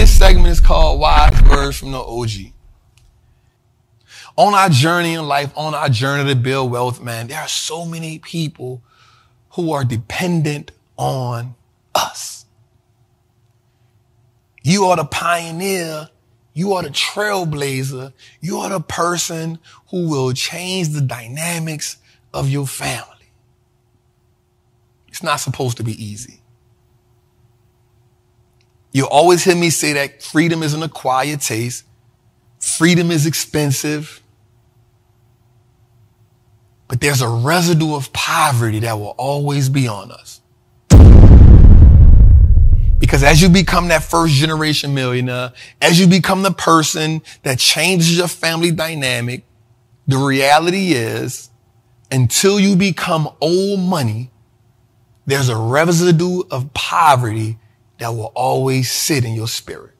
This segment is called Wise Words from the OG. On our journey in life, on our journey to build wealth, man, there are so many people who are dependent on us. You are the pioneer. You are the trailblazer. You are the person who will change the dynamics of your family. It's not supposed to be easy. You always hear me say that freedom is an acquired taste. Freedom is expensive. But there's a residue of poverty that will always be on us. Because as you become that first generation millionaire, as you become the person that changes your family dynamic, the reality is until you become old money, there's a residue of poverty that will always sit in your spirit.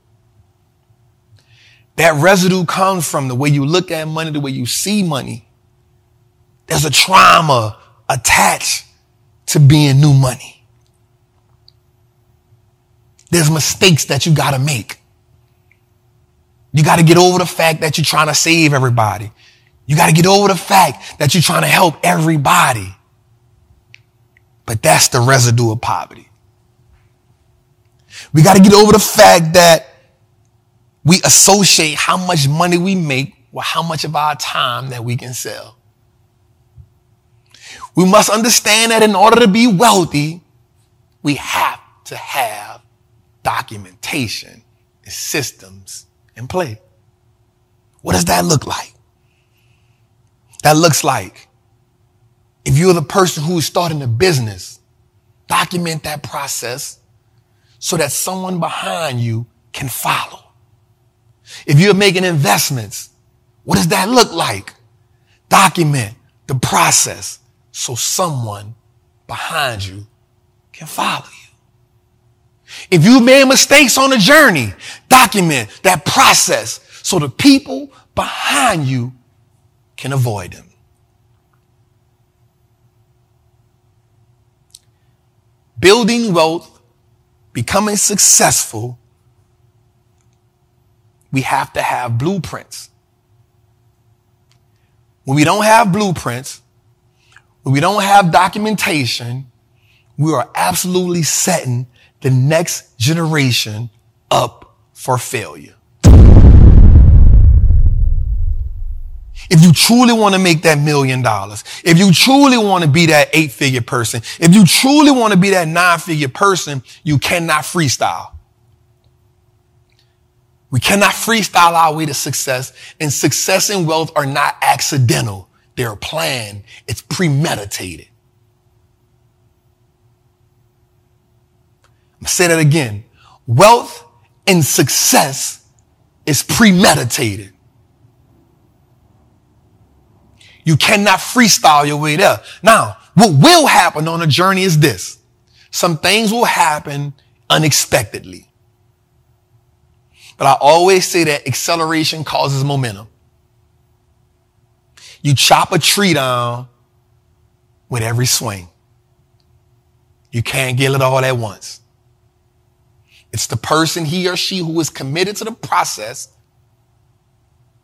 That residue comes from the way you look at money, the way you see money. There's a trauma attached to being new money. There's mistakes that you got to make. You got to get over the fact that you're trying to save everybody. You got to get over the fact that you're trying to help everybody. But that's the residue of poverty. We got to get over the fact that we associate how much money we make with how much of our time that we can sell. We must understand that in order to be wealthy, we have to have documentation and systems in place. What does that look like? That looks like if you're the person who is starting a business, document that process so that someone behind you can follow. If you're making investments, what does that look like? Document the process so someone behind you can follow you. If you made mistakes on the journey, document that process so the people behind you can avoid them. Building wealth, becoming successful, we have to have blueprints. When we don't have blueprints, when we don't have documentation, we are absolutely setting the next generation up for failure. If you truly want to make that million dollars, if you truly want to be that eight figure person, if you truly want to be that nine figure person, you cannot freestyle. We cannot freestyle our way to success and success and wealth are not accidental. They're planned. It's premeditated. I'm to say that again. Wealth and success is premeditated. You cannot freestyle your way there. Now, what will happen on a journey is this. Some things will happen unexpectedly. But I always say that acceleration causes momentum. You chop a tree down with every swing. You can't get it all at once. It's the person, he or she, who is committed to the process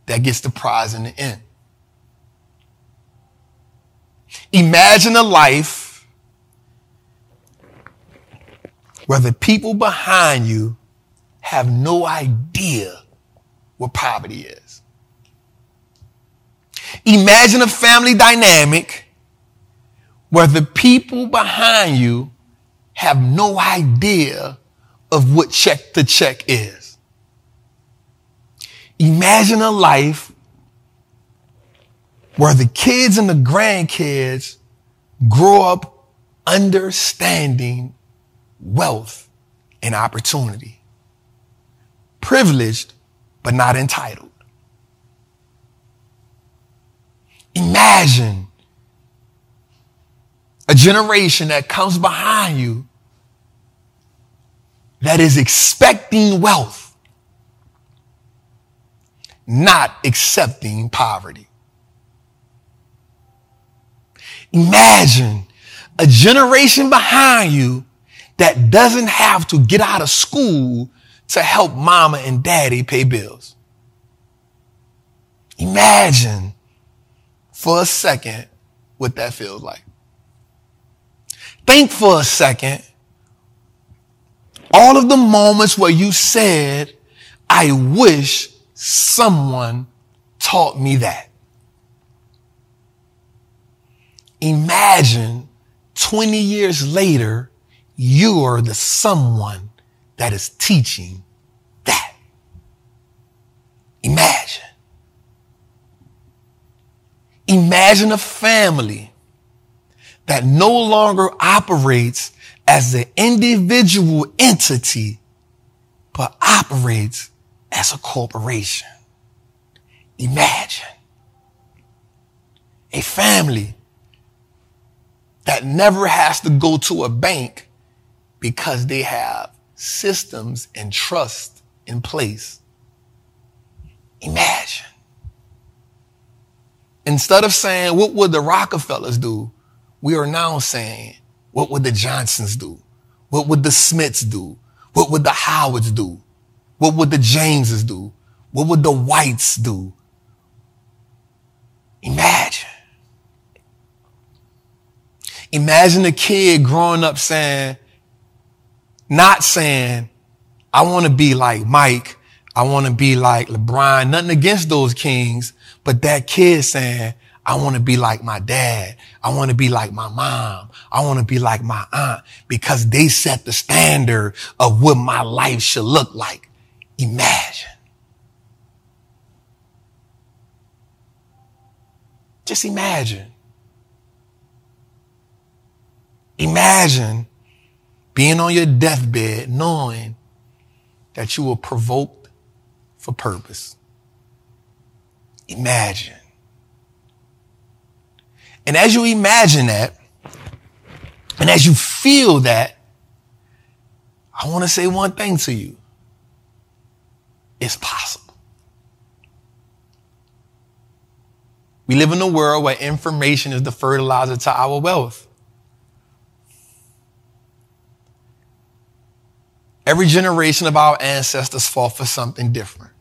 that gets the prize in the end. Imagine a life where the people behind you have no idea what poverty is. Imagine a family dynamic where the people behind you have no idea of what check to check is. Imagine a life where the kids and the grandkids grow up understanding wealth and opportunity. Privileged, but not entitled. Imagine a generation that comes behind you that is expecting wealth, not accepting poverty. Imagine a generation behind you that doesn't have to get out of school to help mama and daddy pay bills. Imagine for a second what that feels like. Think for a second all of the moments where you said, I wish someone taught me that. Imagine 20 years later, you're the someone that is teaching that. Imagine. Imagine a family that no longer operates as an individual entity, but operates as a corporation. Imagine a family that never has to go to a bank because they have systems and trust in place. Imagine. Instead of saying, what would the Rockefellers do? We are now saying, what would the Johnsons do? What would the Smiths do? What would the Howards do? What would the Jameses do? What would the Whites do? Imagine. Imagine a kid growing up saying, not saying, I want to be like Mike. I want to be like LeBron. Nothing against those kings, but that kid saying, I want to be like my dad. I want to be like my mom. I want to be like my aunt because they set the standard of what my life should look like. Imagine. Just imagine. Imagine being on your deathbed knowing that you were provoked for purpose. Imagine. And as you imagine that, and as you feel that, I want to say one thing to you. It's possible. We live in a world where information is the fertilizer to our wealth. Every generation of our ancestors fought for something different.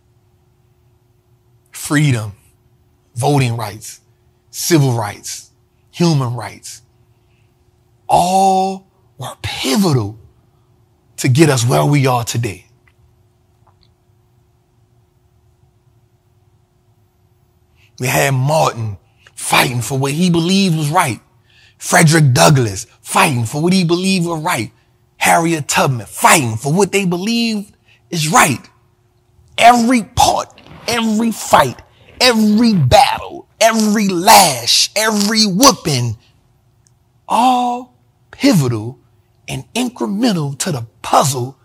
Freedom, voting rights, civil rights, human rights. All were pivotal to get us where we are today. We had Martin fighting for what he believed was right. Frederick Douglass fighting for what he believed was right. Harriet Tubman fighting for what they believed is right. Every part, every fight, every battle, every lash, every whooping, all pivotal and incremental to the puzzle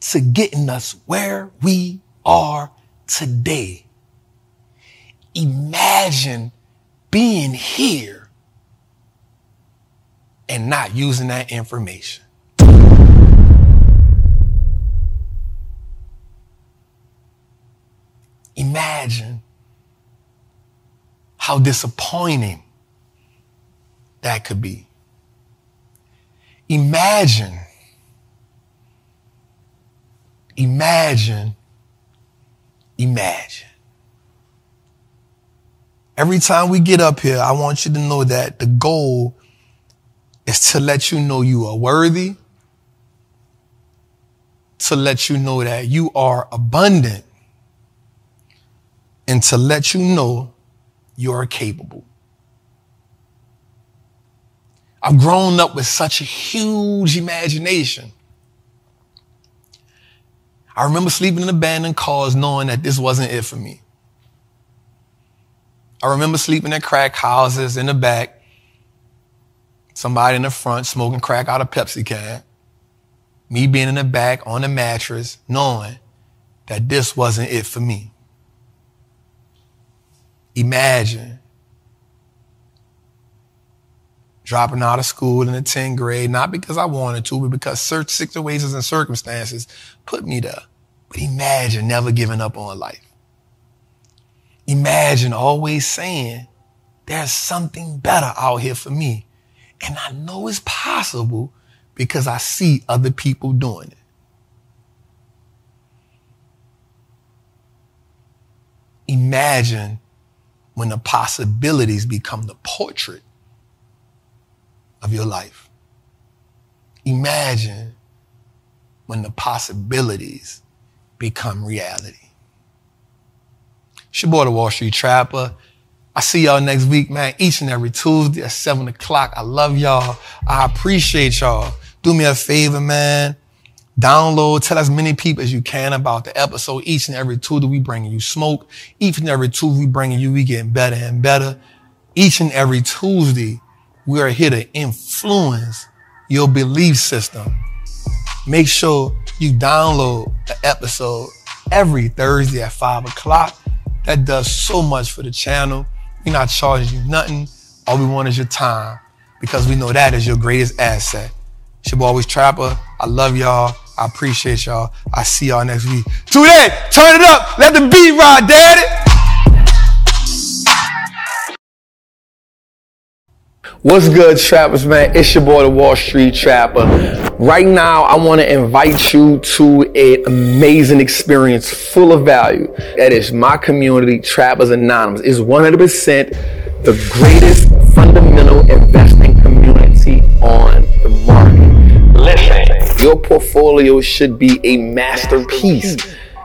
to getting us where we are today. Imagine being here and not using that information. Imagine how disappointing that could be. Imagine, imagine, imagine. Every time we get up here, I want you to know that the goal is to let you know you are worthy, to let you know that you are abundant, and to let you know you're capable. I've grown up with such a huge imagination. I remember sleeping in abandoned cars knowing that this wasn't it for me. I remember sleeping at crack houses in the back, somebody in the front smoking crack out of Pepsi can, me being in the back on the mattress knowing that this wasn't it for me. Imagine dropping out of school in the 10th grade, not because I wanted to, but because certain situations and circumstances put me there. But imagine never giving up on life. Imagine always saying, there's something better out here for me. And I know it's possible because I see other people doing it. Imagine when the possibilities become the portrait of your life. Imagine when the possibilities become reality. It's the Wall Street Trapper. I see y'all next week, man, each and every Tuesday at 7 o'clock. I love y'all. I appreciate y'all. Do me a favor, man. Download, tell as many people as you can about the episode. Each and every Tuesday, we bringing you smoke. Each and every Tuesday, we bringing you, we getting better and better. Each and every Tuesday, we are here to influence your belief system. Make sure you download the episode every Thursday at five o'clock. That does so much for the channel. We're not charging you nothing. All we want is your time because we know that is your greatest asset. Boy always trapper. I love y'all. I appreciate y'all. I see y'all next week. Today, turn it up. Let the beat ride, daddy. What's good, trappers, man? It's your boy, the Wall Street Trapper. Right now, I want to invite you to an amazing experience full of value. That is my community, Trappers Anonymous. is 100% the greatest fundamental investing community on the market. Listen, your portfolio should be a masterpiece.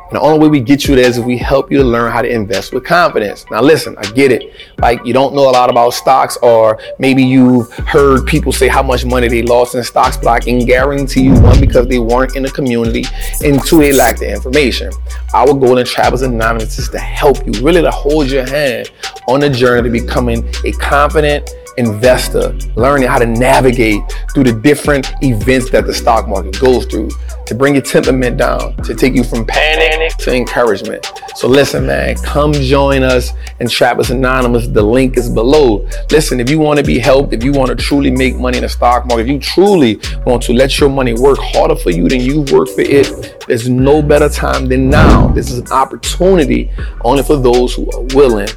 And the only way we get you there is if we help you to learn how to invest with confidence. Now, listen, I get it. Like, you don't know a lot about stocks, or maybe you've heard people say how much money they lost in stocks, but I can guarantee you one, because they weren't in the community, and two, they lack the information. Our goal in Trappers Anonymous is to help you, really to hold your hand on the journey to becoming a confident, investor, learning how to navigate through the different events that the stock market goes through, to bring your temperament down, to take you from panic to encouragement. So listen, man, come join us in Trappers Anonymous. The link is below. Listen, if you want to be helped, if you want to truly make money in the stock market, if you truly want to let your money work harder for you than you work for it, there's no better time than now. This is an opportunity only for those who are willing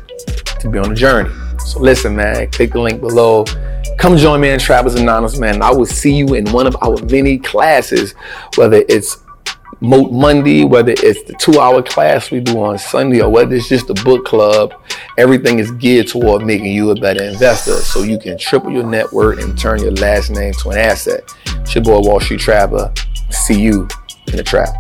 to be on a journey. So listen, man, click the link below. Come join me in Trappers Anonymous, man. I will see you in one of our many classes, whether it's Moat Monday, whether it's the two hour class we do on Sunday, or whether it's just a book club, everything is geared toward making you a better investor so you can triple your net worth and turn your last name to an asset. It's your boy Wall Street Trapper. See you in the trap.